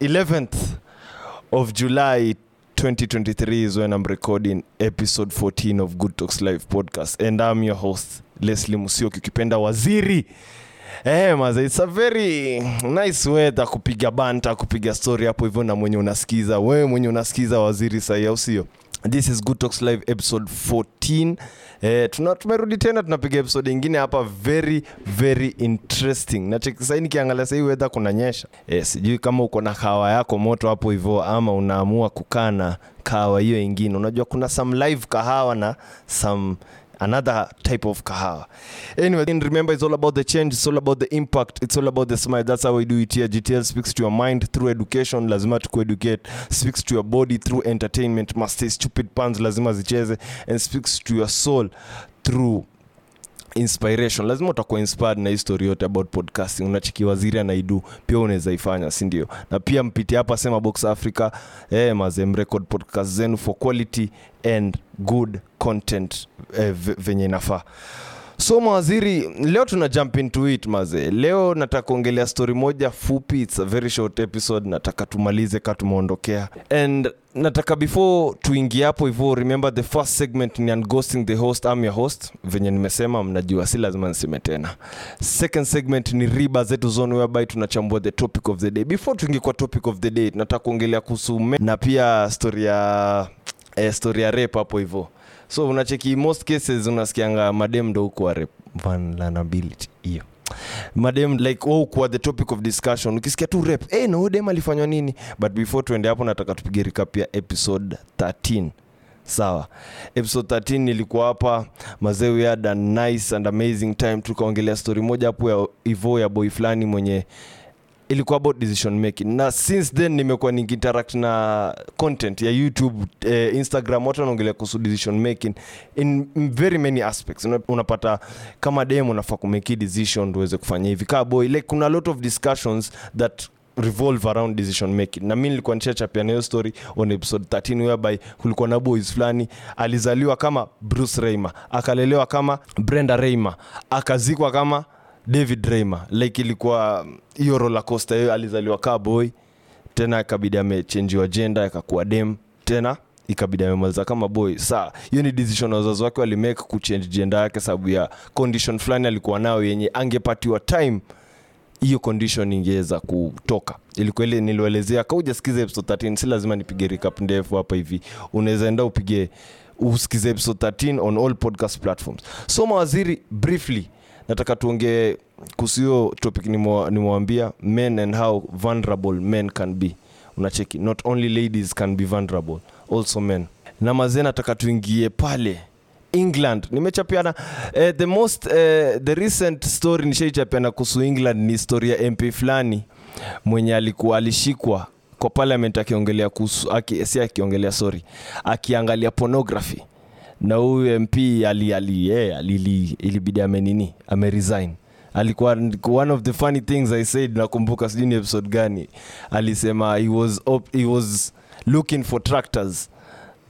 11th of July 2023 is when I'm recording episode 14 of Good Talks Live podcast. And I'm your host Leslie Musioki ukipenda waziri. Eh, maze, it's a very nice weather kupiga banta kupiga story hapo hivyo na mwenye unasikiza. Wewe mwenye unasikiza waziri sahi au sio this is good talks live episode 14 eh, tuna, tumerudi tena tunapiga episode ingine hapa very very interesting. Nachekisai nikiangalia sahii weather kunanyesha eh, sijui kama uko na kawa yako moto hapo hivyo ama unaamua kukaa na kahawa hiyo ingine. Unajua kuna some live kahawa na some another type of kahawa anyway remember it's all about the change it's all about the impact it's all about the smile. That's how we do it here. Gtl speaks to your mind through education lazima tukueducate. Speaks to your body through entertainment must stay stupid pans lazima zicheze. And speaks to your soul through inspiration. Lazima utakuwa inspired na history yote about podcasting. Unacheki waziri anaidu pia unaweza ifanya si ndio? Na pia mpiti hapa sema box africa. Eh, mazem record podcast zenu for quality and good content eh, venye inafaa so mawaziri leo tuna jump into it maze. Leo nataka kuongelea story moja fupi its a very short episode nataka tumalize ka tumeondokea. And nataka before tuingie hapo hivyo remember the first segment ni unghosting the host am your host. Venye nimesema mnajua si lazima niseme tena. Second segment ni riba zetu zone whereby tunachambua the topic of the day. Before tuingie kwa topic of the day nataka kuongelea kuhusu na pia story ya eh, story ya rap hapo hivyo so unacheki most cases unasikianga madem ndo ukuwa vulnerability hiyo madem like oh, kuwa the topic of discussion ukisikia tu rep hey, na dem alifanywa nini? But before tuende hapo nataka tupige recap ya episode 13 sawa. Episode 13 nilikuwa hapa mazee we had a nice and amazing time. Tukaongelea story moja hapo ya ivo ya boy fulani mwenye ilikuwa about decision making. Na since then nimekuwa nikiinteract na content ya youtube eh, instagram watu wanaongelea kuhusu decision making in very many aspects. Unapata kama dem unafaa kumeki decision uweze kufanya hivi. Kaa like kuna lot of discussions that revolve around decision making. Na mi nilikuwa nishachapia na hiyo story on episode 13 whereby kulikuwa na boys fulani alizaliwa kama bruce reimer akalelewa kama brenda reimer akazikwa kama david reimer like ilikuwa hiyo roller coaster alizaliwa kaa boy. Tena ikabidi amechenjiwa jenda akakuwa dem. Tena ikabidi amemaliza kama boy. Saa hiyo ni decision wazazi wake walimake kuchange jenda yake sababu ya condition fulani alikuwa nayo yenye angepatiwa time hiyo condition ingeweza kutoka. Ilikuwa ile nilielezea kaujasikiza episode 13 si lazima nipige recap ndefu hapa hivi. Unaweza enda upige usikize episode 13 on all podcast platforms. So mawaziri briefly nataka tuongee kuhusu hiyo topic nimewambia men and how vulnerable men can be. Unacheki not only ladies can be vulnerable also men. Na mazee nataka tuingie pale. England nimechapiana eh, the most eh, the recent story nishaichapiana kuhusu england ni historia mp fulani mwenye alikuwa alishikwa kwa parliament akiongelea kuhusu aki, si akiongelea sorry akiangalia pornography na huyu mp ali, ali, yeah, alili, ilibidi amenini ameresign alikuwa one of the funny things i said nakumbuka sijui ni episode gani. Alisema he was, op, he was looking for tractors.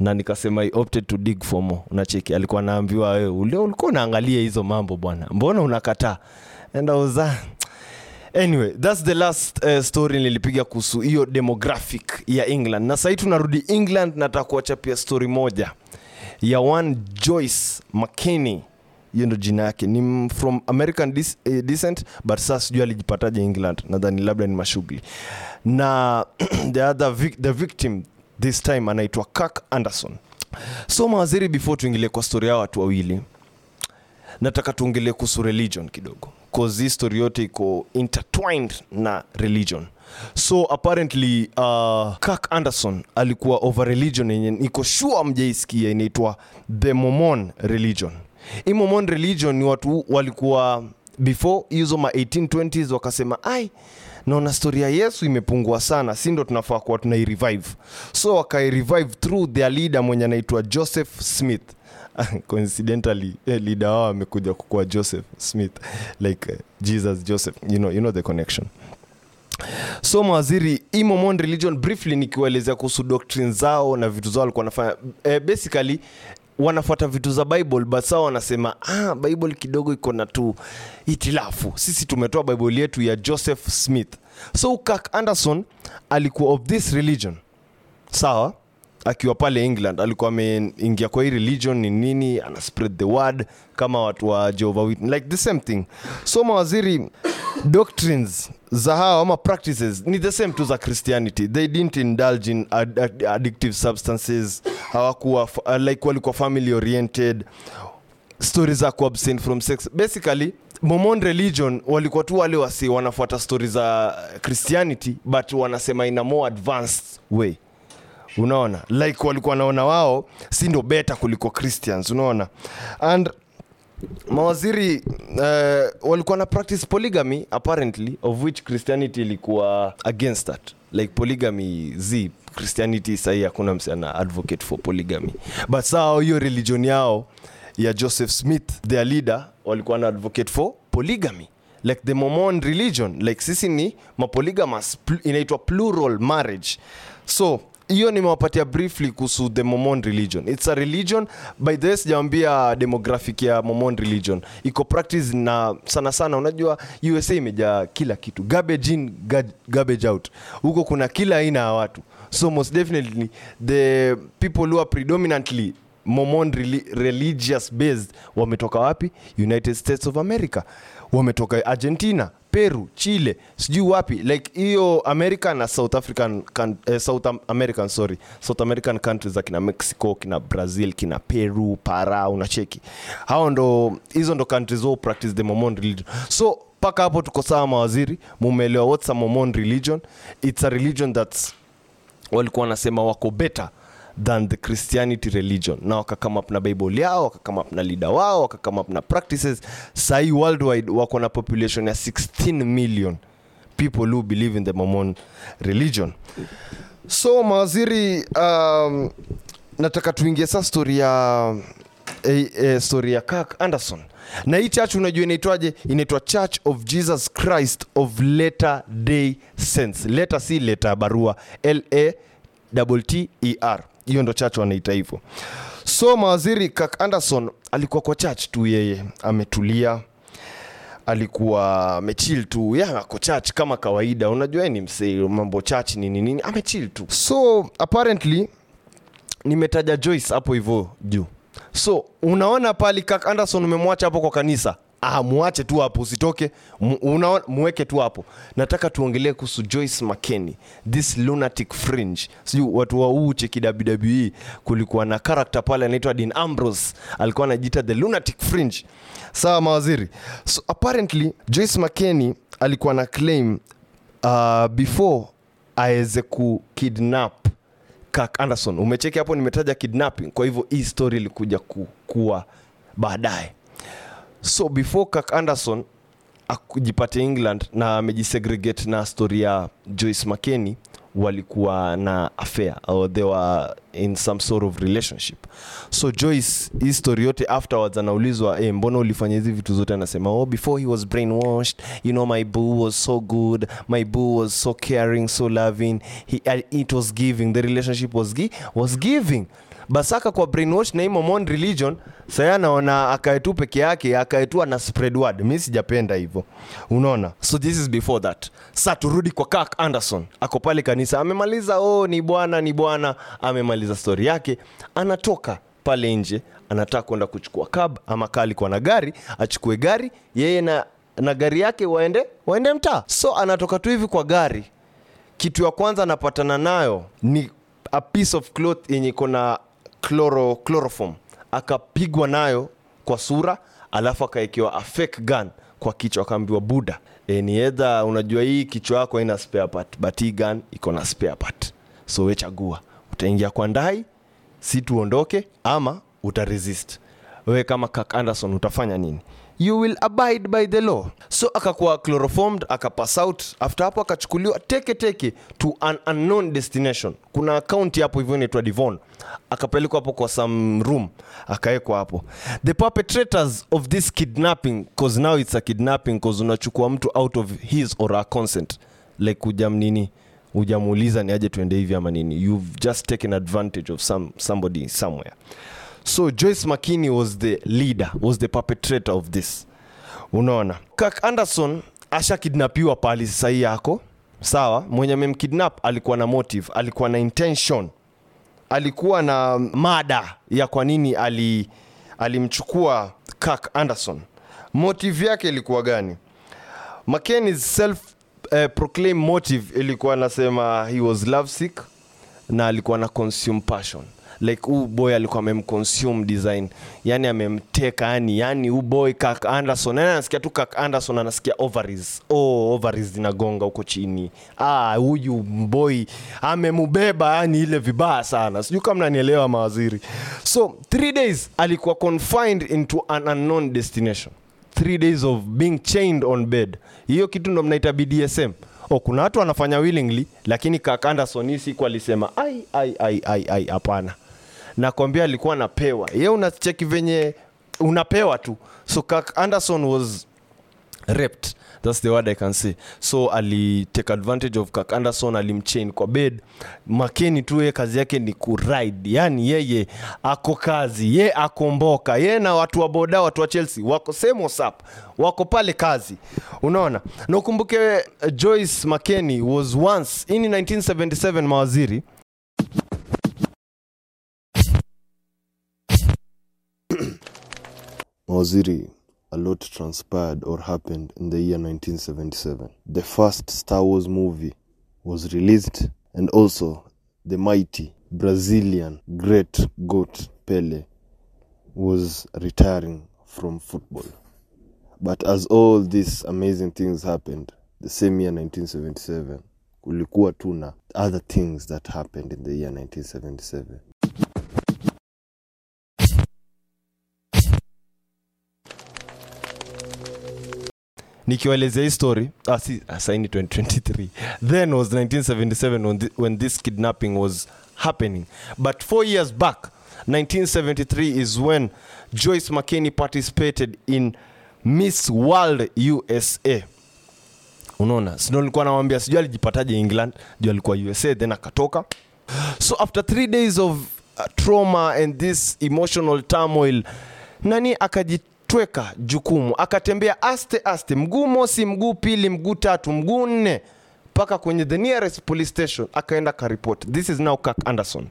Na nikasema he opted to dig for more. Unacheki alikuwa naambiwa wewe ule ulikuwa unaangalia hizo mambo bwana. Mbona unakataa? And I was, uh, anyway thats the last uh, story nilipiga kuhusu hiyo demographic ya england. Na sahii tunarudi england nataka kuwachapia story moja ya one joyce mckinney. Hiyo ndo jina yake. Ni from american dis, eh, but saa sijui alijipataje england. Nadhani labda ni mashughuli. Na the other vic, the victim this time anaitwa kak anderson. So mawaziri before tuingilie kwa story yao watu wawili nataka tuongelee kuhusu religion kidogo. Cause hii story yote iko intertwined na religion so apparently uh, kak anderson alikuwa over religion yenye iko sure mjaisikia inaitwa the momon religion. Hii momon religion ni watu walikuwa before hizo ma 1820s wakasema ai naona stori ya yesu imepungua sana si ndo tunafaa kuwa tunairevive so wakairevive through their leader mwenye anaitwa joseph smith. Coincidentally eh, wao amekuja kukuwa joseph smith like uh, jesus joseph you know, you know the connection so mawaziri hii religion briefly nikiwaelezea kuhusu doctrine zao na vitu zao walikuwa wanafanya. E, basically wanafuata vitu za bible but sawa wanasema ah, bible kidogo iko na tu itilafu. Sisi tumetoa bible yetu ya joseph smith. So kak anderson alikuwa of this religion. Sawa akiwa pale england alikuwa ameingia kwa hii religion ni nini ana spread the word kama watu wa jehova like the same thing. So mawaziri doctrines za hawa ama practices ni the same tu za christianity. They didn't indulge in ad ad addictive substances hawakuwa uh, like walikuwa family oriented stori za kuabstain from sex. Basically momon religion walikuwa tu wale wasi wanafuata stori za christianity but wanasema in a more advanced way unaona like walikuwa wanaona wao si ndo beta kuliko christians unaona? And mawaziri uh, walikuwa na practice polygamy apparently of which christianity ilikuwa against that. Like polygamy z christianity sahii hakuna msiana advocate for polygamy. But saa hiyo religion yao ya joseph smith their leader walikuwa na advocate for polygamy. Like the momon religion like sisi ni mapolygamas pl- inaitwa plural marriage. So hiyo nimewapatia briefly kuhusu the momon religion. Its a religion by the way sijawambia demographic ya momon religion. Iko practice na sana sana unajua usa imejaa kila kitu. Garbage in garbage out. Huko kuna kila aina ya watu. So most definitely the people who are predominantly momon religious based wametoka wapi? United states of america. Wametoka argentina peru chile sijui wapi like hiyo america na south african can, eh, south american sorry south american countries za kina mexico kina brazil kina peru para unacheki. Hao ndo hizo ndo countries who practice the momon religion. So mpaka hapo tuko sawa mawaziri? Mumeelewa what's a momon religion? It's a religion that's walikuwa wanasema wako better than the christianity religion. Na wakakama up na bible yao wakakama up na leader wao wakakama up na practices. Sahii worldwide wako na population ya 16 million people who believe in the mormon religion. So mawaziri um, nataka tuingie saa stori ya eh, eh, stori ya Kirk Anderson. Na hii church unajua inaitwaje? Inaitwa church of jesus christ of latter day saints. Letter si leta ya barua la t e r hiyo ndo church wanaita hivyo. So mawaziri kak Anderson alikuwa kwa church tu yeye ametulia alikuwa amechil tu ya ako church kama kawaida. Unajua ni msee mambo church nini nini amechil tu. So apparently nimetaja joyce hapo hivyo juu. So unaona pali kak anderson umemwacha hapo kwa kanisa ah, tu hapo usitoke. Mu- muweke tu hapo. Nataka tuongelee kuhusu joyce mckenny this lunatic fringe. Sijui watu wauche kidabwe kulikuwa na karakta pale anaitwa din ambrose alikuwa anajiita the lunatic fringe. Sawa mawaziri. So apparently joyce mckenny alikuwa na claim uh, before aweze kukidnap Kirk Anderson. Umecheki hapo nimetaja kidnapping, kwa hivyo hii story ilikuja ku, kuwa baadaye. So before Kirk Anderson akujipate England na amejisegregate na story ya Joyce McKennie walikuwa na affair or they were in some sort of relationship. So joyce hii story yote afterwards anaulizwa hey, mbona ulifanya hizi vitu zote? Anasema oh before he was brainwashed you know my boo was so good my boo was so caring so loving. He, it was giving. The relationship was, gi was giving basaka kwa brainwash na hii momon religion saya anaona akae tu peke yake akae tu ana spread word. Mimi sijapenda hivyo. Unaona? So this is before that. Sa turudi kwa Kirk anderson. Ako pale kanisa amemaliza oh ni bwana ni bwana. Amemaliza story yake. Anatoka pale nje anataka kwenda kuchukua cab ama kali kwa na gari achukue gari yeye na, na gari yake waende waende mtaa. So anatoka tu hivi kwa gari. Kitu ya kwanza anapatana nayo ni a piece of cloth yenye iko na chloro, chloroform. Akapigwa nayo kwa sura alafu akaekewa a fake gun kwa kichwa akaambiwa buda e, ni edha unajua hii kichwa yako haina spare part but hii gun iko na spare part. So we chagua utaingia kwa ndai si tuondoke ama utaresist wewe kama Kak Anderson utafanya nini you will abide by the law. So akakuwa chloroformed akapass out. After hapo akachukuliwa teke teke to an unknown destination. Kuna akaunti hapo hivyo inaitwa divon akapelekwa hapo kwa some room. Akawekwa hapo. The perpetrators of this kidnapping cause now it's a kidnapping cause unachukua mtu out of his or her consent. Like hujamnini hujamuuliza ni aje tuende hivi ama nini? You've just taken advantage of some, somebody somewhere so joyce mckinney was the leader was the perpetrator of this. Unaona? Kak anderson ashakidnapiwa pali sahii yako. Sawa? Mwenye amemkidnap alikuwa na motive alikuwa na intention. Alikuwa na mada ya kwa nini ali alimchukua Kirk Anderson. Motive yake ilikuwa gani? McCain's self uh, proclaim motive ilikuwa anasema he was lovesick na alikuwa na consume passion like huu boy alikuwa amemconsume design. Yani amemteka yani yani huu boy Kirk Anderson. Yani anasikia tu Kirk Anderson anasikia ovaries. Oh ovaries zinagonga huko chini. Ah huyu boy amemubeba yani ile vibaya sana. Sijui kama mnanielewa mawaziri. So three days alikuwa confined into an unknown destination. Three days of being chained on bed. Hiyo kitu ndo mnaita bdsm oh, kuna watu wanafanya willingly lakini Kirk Anderson hii siku alisema ai hapana. Nakwambia alikuwa anapewa. Ye unacheki venye unapewa tu. So Kak Anderson was raped that's the word i can say. So alitake advantage of kak Anderson alimchain kwa bed. Makeni tu ye kazi yake ni kuride yani yeye ako kazi ye akomboka ye na watu wa boda watu wa chelsea wako same whatsapp wako pale kazi. Unaona? Na ukumbuke uh, joyce makeni was once in 1977 mawaziri. Mawaziri, a lot transpired or happened in the year 1977. The first Star Wars movie was released, and also the mighty Brazilian great goat Pele was retiring from football. But as all these amazing things happened, the same year 1977, kulikuwa tuna other things that happened in the year 1977. Nikiwaelezea hii story ah, si, asaini 2023 then was 1977 when, thi, when this kidnapping was happening. But four years back 1973 is when joyce mckinney participated in miss world usa unaona sindo nilikuwa nawambia sijui alijipataje england juu alikuwa usa then akatoka. So after three days of uh, trauma and this emotional turmoil nani akajitweka jukumu. Akatembea aste aste mguu mosi mguu pili mguu tatu mguu nne mpaka kwenye the nearest police station akaenda akaripot this is now Kirk anderson.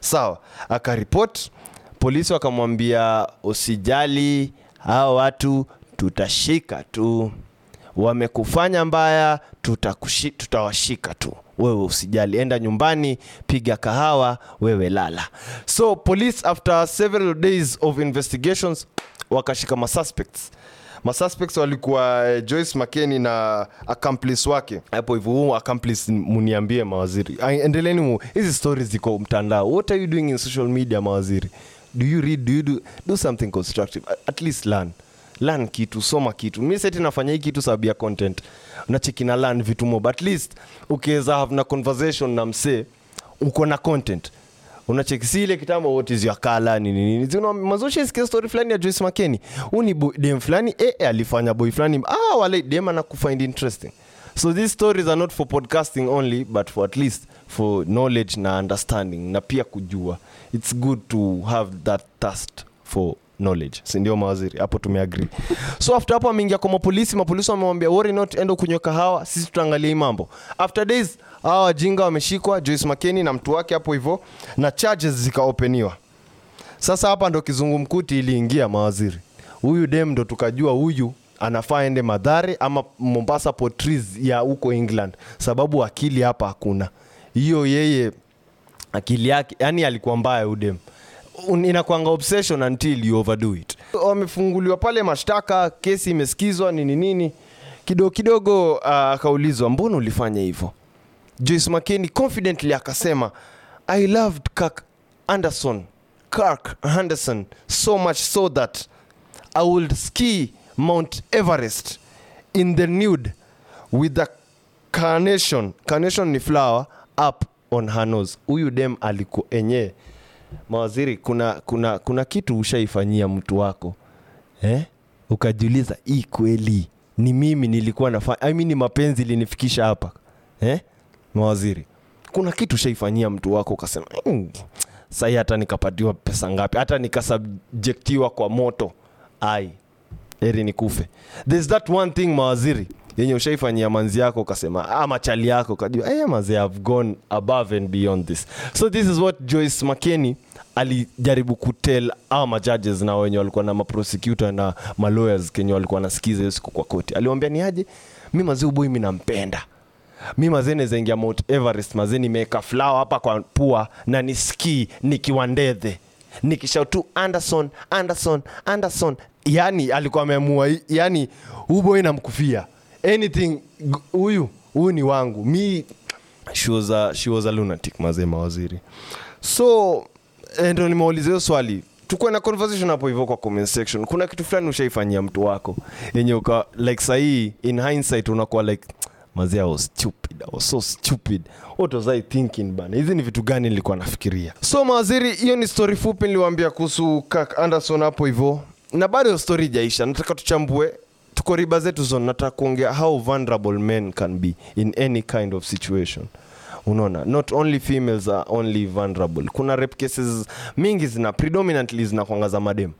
Sawa akaripot polisi wakamwambia usijali hao watu tutashika tu. Wamekufanya mbaya tutawashika tu. Wewe usijali enda nyumbani piga kahawa wewe lala. So police after several days of investigations wakashika masuspects masuspects walikuwa eh, joyce makeni na accomplice wake. Hapo hivyo huu accomplice muniambie mawaziri. Endeleni hizi stories ziko mtandao. What are you doing in social media mawaziri? Do you read do you do, do something constructive? At least learn. Learn kitu soma kitu. Mi seti nafanya hii kitu sababu ya content. Nacheki na learn vitu mob. At least ukiweza have na conversation na msee uko na content unacheki kitambo what is your color nini fulani ya Joyce Makeni? Huu ni dem fulani eh, eh, alifanya boy fulani. Ah wale dem anakufind interesting. So these stories are not for podcasting only but for at least for knowledge na understanding na pia kujua. It's good to have that thirst for knowledge. Sindio mawaziri hapo tumeagri so after hapo ameingia kwa mapolisi mapolisi wamemwambia wori not enda kunywa kahawa sisi tutaangalia hii mambo. After days hawa wajinga wameshikwa joyce makeni na mtu wake hapo hivyo na charges zikaopeniwa sasa hapa ndo kizungumkuti iliingia mawaziri. Huyu dem ndo tukajua huyu anafaa ende madhare ama mombasa potris ya huko england. Sababu akili hapa hakuna. Hiyo yeye akili yake yani alikuwa mbaya udem inakwanga obsession until you overdo it. Wamefunguliwa pale mashtaka kesi imesikizwa nini nini. Kidogo kidogo uh, akaulizwa mbona ulifanya hivyo? Joyce makeni confidently akasema i loved kirk anderson. Kirk anderson so much so that i would ski mount everest in the nude with the carnation. Carnation ni flower up on her nose. Huyu dem aliku enye mawaziri kuna kuna kuna kitu ushaifanyia mtu wako eh? ukajiuliza hii kweli ni mimi nilikuwa nafanya I mean, ni mapenzi linifikisha hapa eh? mawaziri kuna kitu ushaifanyia mtu wako ukasema mm, sahii hata nikapatiwa pesa ngapi hata nikasubjektiwa kwa moto ai heri nikufe there's that one thing mawaziri yenye ushaifanyia manzi yako ukasema ah, machali yako. Ukajua eh, maze have gone above and beyond this. So this is what joyce makeni alijaribu kutel au majudges na wenye walikuwa na maprosecutor na malawyers kenye walikuwa nasikiza hiyo siku kwa koti. Aliwambia ni aje? Mi mazee uboi mi nampenda. Mi mazee nawezaingia mount everest mazee nimeweka flower hapa kwa pua na niskii nikiwa ndedhe. Nikishautu anderson anderson anderson. Yani alikuwa ameamua yani uboi namkufia anything huyu huyu ni wangu. Mi she was a, she was a lunatic mazee mawaziri. So eh, ndo nimeuliza hiyo swali. Tukuwe na conversation hapo hivyo kwa comment section. Kuna kitu fulani ushaifanyia mtu wako yenye uka like sahii in hindsight unakuwa like mazee I was stupid I was so stupid. What was I thinking bana? Hizi ni vitu gani nilikuwa nafikiria? So mawaziri hiyo ni story fupi niliwaambia kuhusu kak anderson hapo hivyo. Na bado story ijaisha nataka tuchambue tuko riba zetu zone. Nataka kuongea how vulnerable men can be in any kind of situation. Unaona not only females are only vulnerable. Kuna rape cases mingi zina predominantly zinakwanga za madem.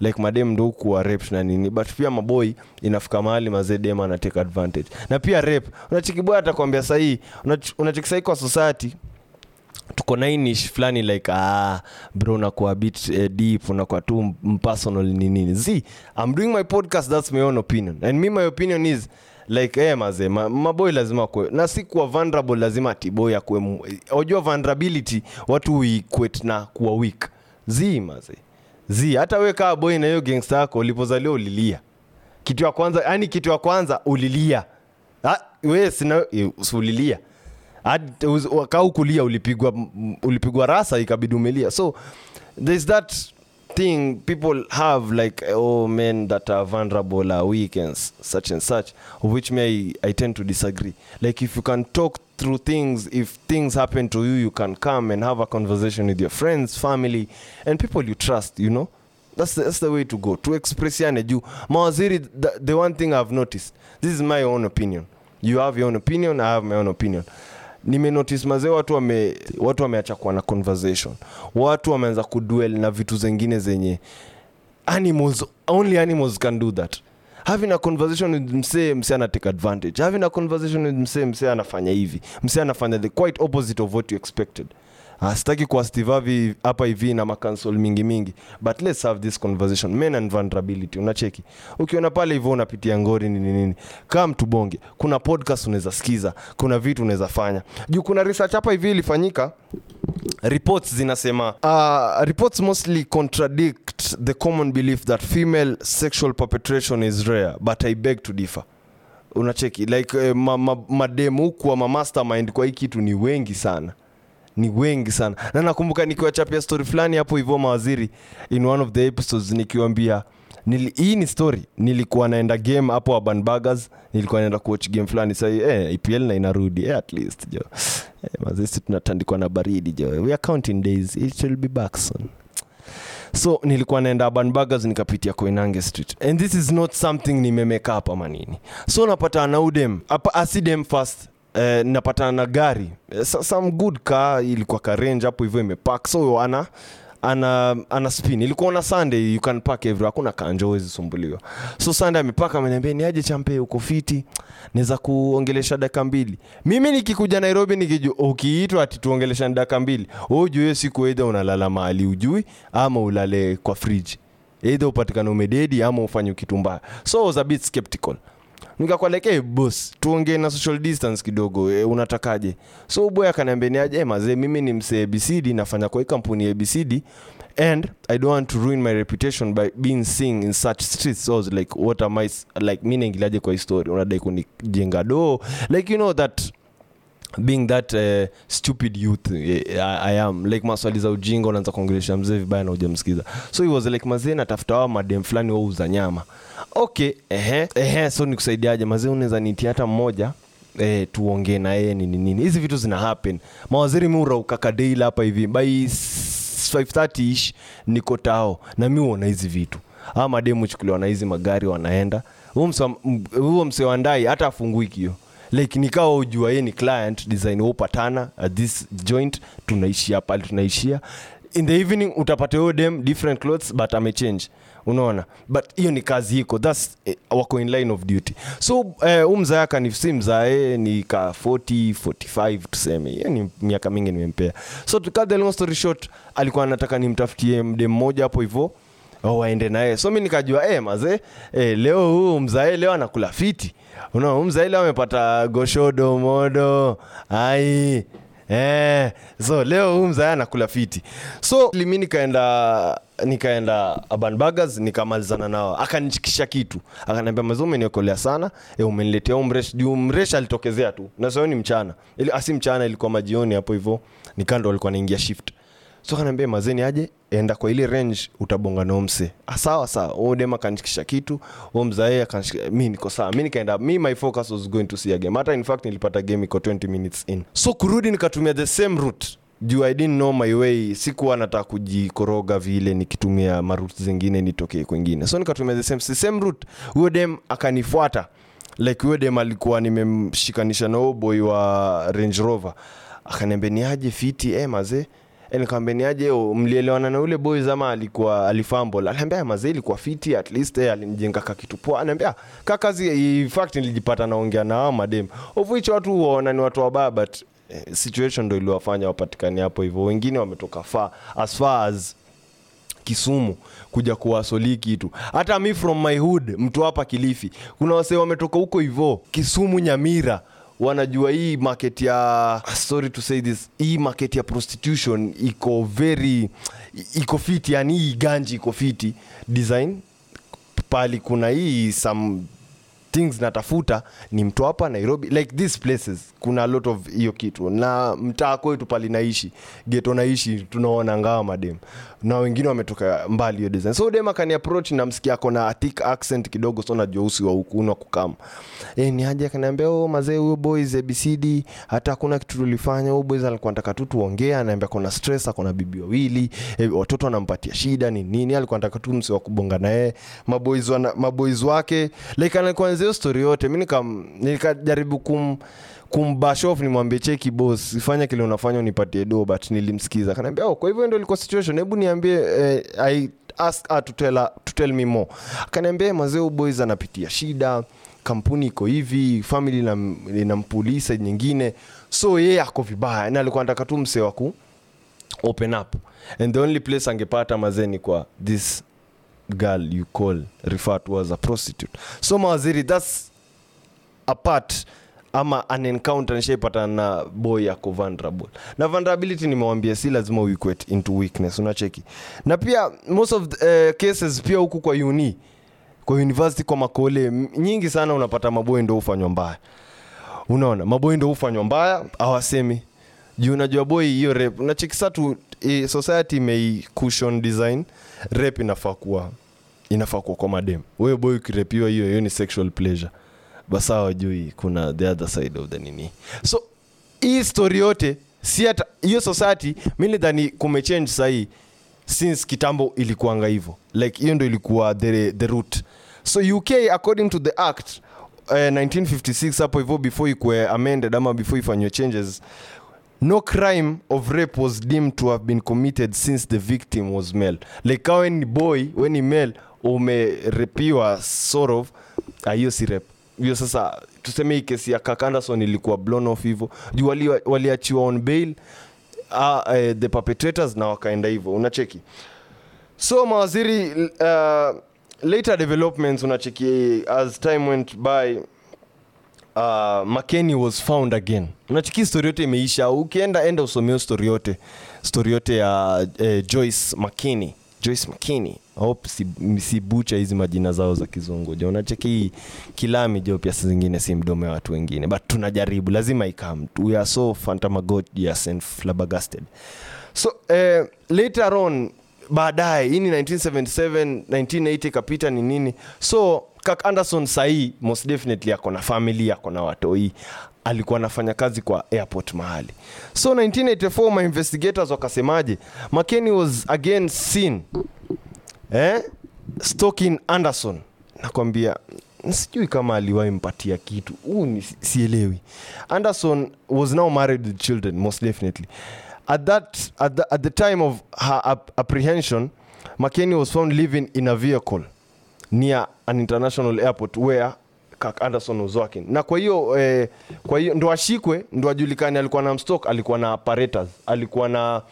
Like madem ndo kuwa rep na nini. But pia maboy inafika mahali mazee dem ana take advantage. Na pia rape unachikiboy atakwambia sahii unachiki kwa society tuko na inish fulani like ah, bro unakuwa bit eh, deep unakuwa tu mpersonal ni nini? Z i'm doing my podcast that's my own opinion. And me my opinion is like eh, maze ma, lazima kwe na si kuwa vulnerable lazima atiboy akwe wajua vulnerability watu huiquet na kuwa weak. Z maze. Z hata we kaa boy na hiyo gangsta yako ulipozaliwa ulilia. Kitu ya kwanza yani kitu ya kwanza ulilia. Ha, we sina eh, ulilia Uz- ulipigwa ulipigwa rasa ikabidi umelia. So there's that thing people have like oh men that are vulnerable are weak and such and such of which me I, I tend to disagree. Like if you can talk through things if things happen to you you can come and have a conversation with your friends family and people you trust you know? That's the, that's the way to go to expressiane juu. Mawaziri the, the one thing i've noticed this is my own opinion. You have your own opinion i have my own opinion nimenotice mazee watu wame watu wameacha kuwa na conversation. Watu wameanza kuduel na vitu zengine zenye animals only animals can do that. Having a conversation with msee msee ana take advantage. Having a conversation with msee msee anafanya hivi. Msee anafanya the quite opposite of what you expected. Ah, sitaki kuwa Steve hapa hivi na makansol mingi mingi. But let's have this conversation. Men and vulnerability unacheki? Ukiona pale hivyo unapitia ngori nini nini. Kaa mtu bonge. Kuna podcast unaweza sikiza kuna vitu unaweza fanya. Juu kuna research hapa hivi ilifanyika reports zinasema uh, reports mostly contradict the common belief that female sexual perpetration is rare but i beg to differ. Unacheki? Like eh, ma, ma, mademu huku ama kwa hii kitu ni wengi sana ni wengi sana. Na nakumbuka nikiwachapia story fulani hapo hivyo mawaziri in one of the episodes nikiwambia Nili, hii ni story. Nilikuwa naenda game hapo urban burgers nilikuwa naenda kuwatch game fulani. Sai eh, ipl na inarudi eh, at least jo. Eh, mazisi tunatandikwa na baridi jo. We are counting days it will be back soon. So nilikuwa naenda urban burgers nikapitia koinange street. And this is not something nimemeka hapa manini. So napata anaudem asidem first Eh, napatana na gari. Eh, so- some good car ilikuwa karange hapo hivyo imepak so ana ana ana spin. Ilikuwa na sunday you can park everywhere. Hakuna kanjo wezi sumbuliwa. So sunday amepaka ameniambia ni aje champe uko fiti? Naweza kuongelesha dakika mbili. Mimi nikikuja nairobi nikiju ukiitwa ati tuongelesha dakika mbili. Ujue siku eidha unalala mahali ujui ama ulale kwa friji eidha upatikana umededi ama ufanye kitu mbaya. So I was a bit skeptical nikakwaleke bos tuongee na social distance kidogo e, unatakaje? So boy akaniambia ni mazee mimi ni msee abcd nafanya kwa hii kampuni abcd and i don't want to ruin my reputation by being seen in such streets so like what am I like mi naingiliaje kwa hii story? Unadai kunijenga do like you know that being that uh, stupid youth eh, I, I am. Like maswali za ujinga unaanza kuongelesha mzee vibaya na ujamsikiza so he was like mazee natafuta wao madem fulani wauza nyama. Okay ehe ehe so nikusaidiaje? Mazee unaweza nitia hata mmoja Eh, tuongee na yeye nini nini. Hizi vitu zina happen. Mawaziri mi uraukaka dail hapa hivi. By 530 ish niko tao. Na mi uona hizi vitu. Ama mademu chukuliwa na hizi magari wanaenda. Huo mse- hata afungui kio like nikawa ujua ye ni client design upatana at this joint tunaishia pale tunaishia. In the evening utapata huyo dem different clothes but amechange. Unaona? But hiyo ni kazi iko. Thats eh, wako in line of duty. So eh, uh, mzae akani si mzae ni ka 40 45 tuseme. Hiyo ni miaka mingi nimempea. So to the long story short alikuwa anataka nimtafutie mdem mmoja hapo hivyo oh, waende naye. So mi nikajua eh, mazee eh, leo huu mzae leo anakula fiti. Unaona mzae leo amepata goshodo modo ai Eh, so leo huu mzaya anakula fiti. So limi nikaenda nikaenda urban nikamalizana nao. Akanichikisha kitu. Akaniambia mazee umeniokolea sana. E, umeniletea umresh juu mresh alitokezea tu. Na sio ni mchana. Asi mchana ilikuwa majioni hapo hivyo. Nikando alikuwa naingia shift so kanaambia mazeni aje? Enda kwa ile range utabonga na mse ah, sawa sawa. Huyo dem akanishikisha kitu huyo mzae akanishika. Mi niko sawa. Mi nikaenda mi my focus was going to see a game. Hata in fact nilipata game iko 20 minutes in. So kurudi nikatumia the same route. Juu i didn't know my way. Sikuwa nataka kujikoroga vile nikitumia marut zingine nitokee kwingine. So nikatumia the same, same route. Huyo dem akanifuata. Like huyo dem alikuwa nimemshikanisha na huyo boy wa range rover. Akaniambia niaje fiti eh, mazee E, nikamwambia ni aje oh, mlielewana na yule boy zama alikuwa alifumble? Aliambia mazee ilikuwa fiti at least eh, alinijenga ka kitu poa. Ananiambia ka kazi in fact nilijipata naongea na hao madem of which watu waona ni watu wabaya but eh, situation ndo iliwafanya wapatikane hapo hivyo. Wengine wametoka far as far as kisumu kuja kuwasoli kitu. Hata mi from my hood mtu hapa kilifi. Kuna wasee wametoka huko hivo kisumu nyamira wanajua hii market ya sorry to say this hii market ya prostitution iko very iko fiti yani hii ganji iko fiti. Design pali kuna hii some things natafuta ni mtu hapa nairobi. Like these places kuna a lot of hiyo kitu. Na mtaa kwetu pali naishi geto naishi tunaona ngawa madem. Na wengine wametoka mbali hiyo design. So dem akani approach namsikia ako na thick accent kidogo so najua usi wa hukunwa kukama e, ni haja akaniambia oh, mazee huyo boys abcd hata hakuna kitu tulifanya huyo boys alikuwa nataka tu tuongea anaambia kona stress akona bibi wawili e, watoto anampatia shida ni nini alikuwa nataka tu msi wa kubonga naye. Maboys, maboys wake like alikuwa hiyo story yote mi nikajaribu kum kumbashof nimwambie cheki bos ifanya kile unafanya unipatie do but nilimsikiza. Kanaambia oh, kwa hivyo ndo ilikuwa situation. Hebu niambie eh, i ask her to tell, her, to tell me more. Akaniambia mazeo boys anapitia shida kampuni iko hivi famili inam- inampulisa nyingine. So yeye ako vibaya na alikuwa nataka tu msee waku open up. And the only place angepata mazeni kwa this girl you call refer to as a prostitute. So mawaziri thats a ama an encounter nishaipatana na boy yako vulnerable. Na vulnerability nimewambia si lazima uiquet into weakness unacheki. Na pia most of the, uh, cases pia huku kwa uni kwa university kwa makole nyingi sana unapata maboy ndo hufanywa mbaya. Unaona maboy ndo hufanywa mbaya awasemi juu unajua boy hiyo rep unachekisa tu e, society imei design rep inafaa kuwa inafaa kuwa kwa madem wewe boy ukirepiwa hiyo hiyo ni sexual pleasure. Basa wajui kuna the other side of the nini. So hii story yote si hata hiyo society mi nidhani kumechange sahii since kitambo ilikuanga hivyo. Like hiyo ndo ilikuwa the, the root. So uk according to the act uh, 1956 hapo hivyo before ikue amended ama before ifanywe changes no crime of rape was deemed to have been committed since the victim was male. Like ka we ni boy we ni male umerepiwa sort of ah, hiyo si rep hiyo sasa tuseme hii kesi ya kakanderson ilikuwa blown off hivyo. Juu wali- on bail uh, uh, the perpetrators na wakaenda hivyo. Unacheki? So mawaziri uh, later developments unacheki as time went by uh, makeni was found again. Unachiki story yote imeisha ukienda enda usomeo story yote. Story yote ya uh, joyce makeni. Joyce makeni. Hope si, si bucha hizi majina zao za kizungu. Jo unacheki kilami jo pia zingine si mdomo ya watu wengine. But tunajaribu lazima ikam we are so fantamagogious and flabagasted so uh, later on baadaye hii ni 1977 1980 kapita ni nini? So kak anderson sahii most definitely ako na family ako na watoi alikuwa anafanya kazi kwa airport mahali. So 1984 my investigators wakasemaje? Makeni was again seen eh? stokin anderson. Nakwambia sijui kama aliwahi kitu. Huu sielewi. Anderson was now married with children most definitely. At that at the, at the time of her ap apprehension mckenny was found living in a vehicle near an international airport where Kirk Anderson was working. Na kwa hiyo eh, kwa hiyo ndo ashikwe ndo ajulikane alikuwa na mstock alikuwa na apparatus alikuwa na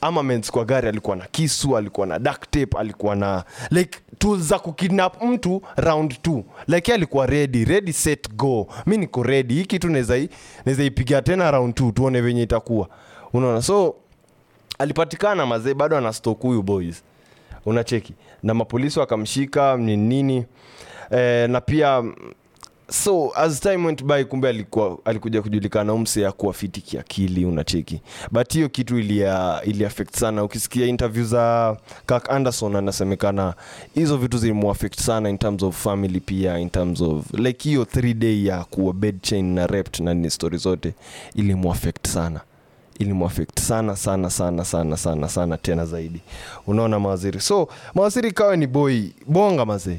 armaments kwa gari alikuwa na kisu alikuwa na duct tape alikuwa na like tools za kukidnap mtu round 2 like alikuwa ready ready set go. Mi niko ready. Hii kitu naweza naweza ipiga tena round 2 tuone venye itakuwa. Unaona? So alipatikana mazee bado ana stok huyu boys unacheki. Na mapolisi wakamshika ni nini? E, na pia so as time went by kumbe alikuwa, alikuja kujulikana umse ya kuwa fiti kiakili unacheki. But hiyo kitu ilia, ili sana. Ukisikia interview za Kirk Anderson anasemekana hizo vitu zilimuaffect sana in terms of family pia in terms of like hiyo 3 day ya kuwa bed chain na rept na ni story zote ilimuaffect sana ilimuaffect sana sana sana sana sana sana tena zaidi. Unaona mawaziri. So mawaziri kawe ni boi bonga mazee.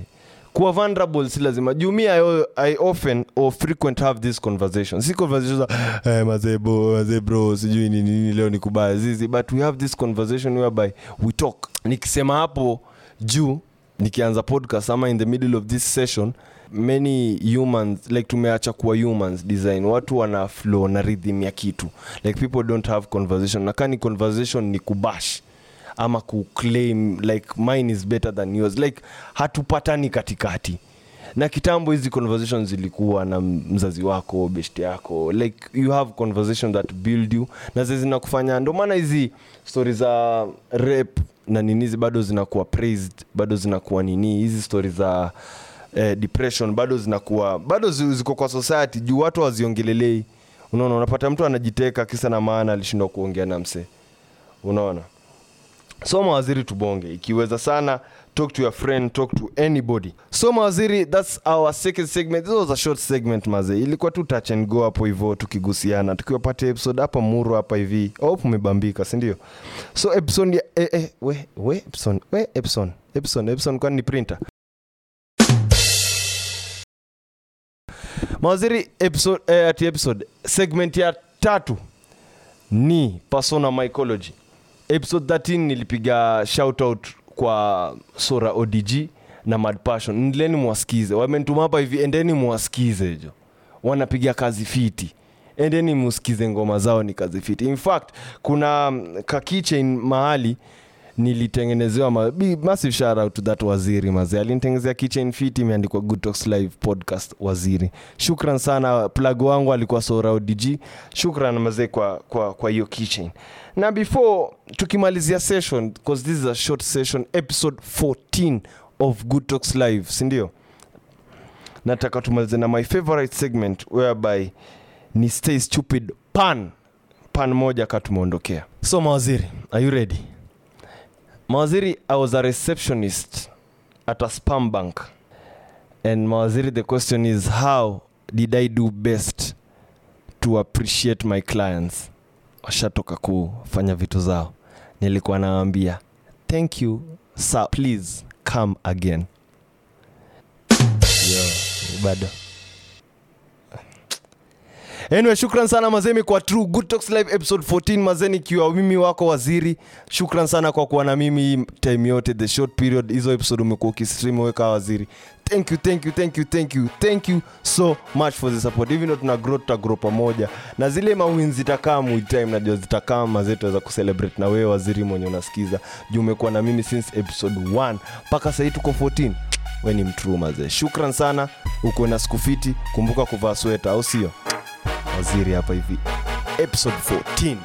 Kuwa vulnerable si lazima. Juu mi I, I often or frequent have this conversation si conversation za hey, mazebo bro sijui nini leo ni kubaya zizi but we have this conversation whereby we talk. Nikisema hapo juu nikianza podcast ama in the middle of this session many humans like tumeacha kuwa humans design. Watu wana flow na rhythm ya kitu. Like people don't have conversation. Na conversation ni kubash ama kuclaim like mine is better than yours. Like hatupatani katikati. Na kitambo hizi conversation zilikuwa na mzazi wako best yako. Like you have conversation that build you. Na zi zinakufanya ndo maana hizi stori za rap na ninizi bado zinakuwa praised bado zinakuwa nini. Hizi stori za eh, depression bado zinakuwa bado ziko kwa society juu watu waziongelelei unaona unapata mtu anajiteka kisa na maana alishindwa kuongea na msee. Unaona? So mawaziri tubonge ikiweza sana talk to your friend talk to anybody. So mawaziri thats our second segment. This was a short segment maze. Ilikuwa tu touch and go hapo hivo tukigusiana tukiwapata episode hapa muru hapa hivi. Hope umebambika sindio so epson eh, eh, we we epson we epson epson epson kwani ni printer mawaziri episode, eh, ati episode segment ya tatu ni persona mycology. Episode 13 nilipiga shout out kwa sora odg na mad passion. Ndileni mwasikize. Wamenituma hapa hivi endeni mwasikize jo wanapiga kazi fiti. Endeni musikize ngoma zao ni kazi fiti. In fact kuna mm, mahali nilitengenezewa ma, massive shout out to that waziri maze alinitengenezea kitchen fit imeandikwa good talks live podcast waziri. Shukran sana plug wangu alikuwa sora odg shukran maze kwa kwa kwa hiyo kitchen. Na before tukimalizia session because this is a short session episode 14 of good talks live sindio nataka tumalize na my favorite segment whereby ni stay stupid pan pan moja ka tumeondokea. So mawaziri are you ready mawaziri i was a receptionist at a spam bank. And mawaziri the question is how did i do best to appreciate my clients? Washatoka kufanya vitu zao. Nilikuwa nawambia thank you sir please come again. Yo, bado anyway shukran sana mazemi kwa true. Good talks live episode 14 mazeni ikiwa mimi wako waziri. Shukran sana kwa kuwa na mimi time yote the short period hizo episode umekuwa ukistream weka waziri. Thank you thank you thank you thank you thank you so much for the support. Hivi ndo tuna grow tutagrow pamoja. Na zile mawin zitakaa muitime najua zitakaa mazetu weza kucelebrate na wewe waziri mwenye unasikiza. Juu umekuwa na mimi since episode 1 mpaka sahii tuko 14 we ni mtruu mazee. Shukran sana. Ukuwe na skufiti kumbuka kuvaa sweta au sio waziri hapa hivi. Episode 14